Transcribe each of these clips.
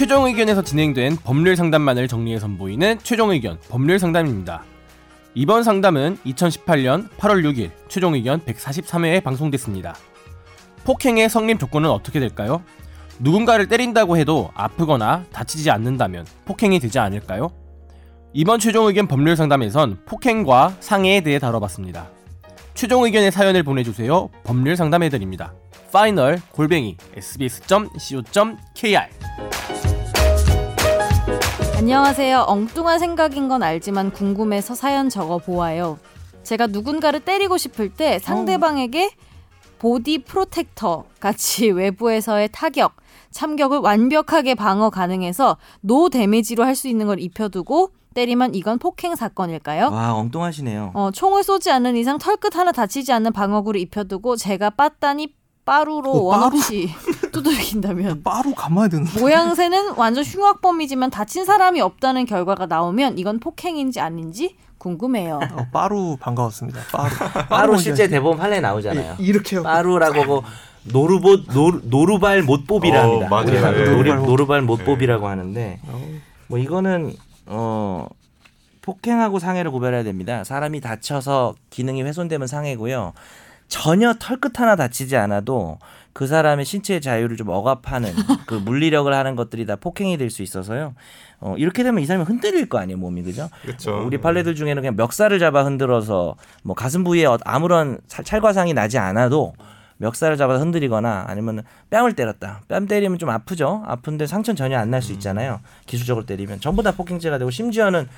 최종 의견에서 진행된 법률 상담만을 정리해 선보이는 최종 의견 법률 상담입니다. 이번 상담은 2018년 8월 6일 최종 의견 143회에 방송됐습니다. 폭행의 성립 조건은 어떻게 될까요? 누군가를 때린다고 해도 아프거나 다치지 않는다면 폭행이 되지 않을까요? 이번 최종 의견 법률 상담에선 폭행과 상해에 대해 다뤄봤습니다. 최종 의견의 사연을 보내주세요. 법률 상담해드립니다. 파이널 골뱅이 sbs.co.kr 안녕하세요. 엉뚱한 생각인 건 알지만 궁금해서 사연 적어 보아요. 제가 누군가를 때리고 싶을 때 상대방에게 보디 프로텍터 같이 외부에서의 타격, 참격을 완벽하게 방어 가능해서 no damage로 할 수 있는 걸 입혀두고 때리면 이건 폭행 사건일까요? 와 엉뚱하시네요. 어, 총을 쏘지 않는 이상 털끝 하나 다치지 않는 방어구를 입혀두고 제가 빠따니 빠루로 어, 빠루? 원없이 두들긴다면 바로 감아야 되는. 모양새는 완전 흉악범이지만 다친 사람이 없다는 결과가 나오면 이건 폭행인지 아닌지 궁금해요. 어, 빠루 반가웠습니다. 빠루. 빠루 뭔지 실제? 대법 판례 나오잖아요. 이- 이렇게 하고. 빠루라고 하고 노루봇 노루, 노루발 못뽑이라 어, 합니다. 맞아요. 예. 노루, 노루발 노루발 못뽑이라고 하는데 어, 뭐 이거는 어 폭행하고 상해를 구별해야 됩니다. 사람이 다쳐서 기능이 훼손되면 상해고요. 전혀 털끝 하나 다치지 않아도 그 사람의 신체의 자유를 좀 억압하는 그 물리력을 하는 것들이 다 폭행이 될 수 있어서요. 어, 이렇게 되면 이 사람이 흔들릴 거 아니에요, 몸이 그죠? 그렇죠. 우리 판례들 중에는 그냥 멱살을 잡아 흔들어서 뭐 가슴 부위에 어- 아무런 살- 찰과상이 나지 않아도 멱살을 잡아 흔들리거나 아니면 뺨을 때렸다. 뺨 때리면 좀 아프죠. 아픈데 상처는 전혀 안 날 수 있잖아요. 기술적으로 때리면 전부 다 폭행죄가 되고 심지어는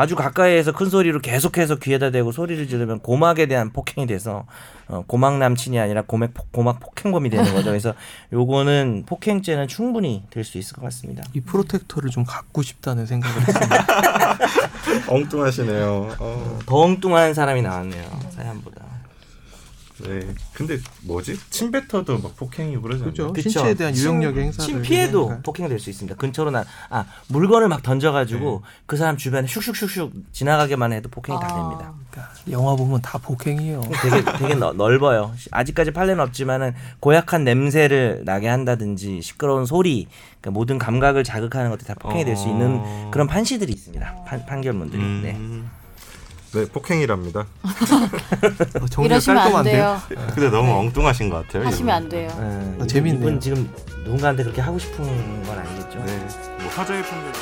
아주 가까이에서 큰 소리로 계속해서 귀에다 대고 소리를 지르면 고막에 대한 폭행이 돼서 어, 고막 남친이 아니라 고막, 폭- 고막 폭행범이 되는 거죠. 그래서 요거는 폭행죄는 충분히 될 수 있을 것 같습니다. 이 프로텍터를 좀 갖고 싶다는 생각을 했습니다. 엉뚱하시네요. 어, 더 엉뚱한 사람이 나왔네요. 사연보다. 네. 근데 뭐지? 침뱉어도 막 폭행이고 그러잖아요. 그죠? 그쵸. 신체에 대한 침- 유형력의 행사를 침 피해도 하니까. 폭행이 될 수 있습니다. 근처로 난 아 물건을 막 던져 가지고 그 사람 주변에 슉슉슉슉 지나가게만 해도 폭행이 다 됩니다. 그러니까 영화 보면 다 폭행이에요. 되게 되게 넓- 넓어요. 아직까지 판례는 없지만은 고약한 냄새를 나게 한다든지 시끄러운 소리, 그러니까 모든 감각을 자극하는 것들이 다 폭행이 될 수 있는 어. 그런 판시들이 있습니다. 판, 판결문들이. 네. 음. 네, 폭행이랍니다. 어, 정리가 이러시면 안 깔끔한데요. 돼요. 근데 너무 엉뚱하신 것 같아요. 하시면 안 돼요. 어, 아, 재밌네요. 이분 지금 누군가한테 그렇게 하고 싶은 건 아니겠죠? 네. 뭐 화자의 판결.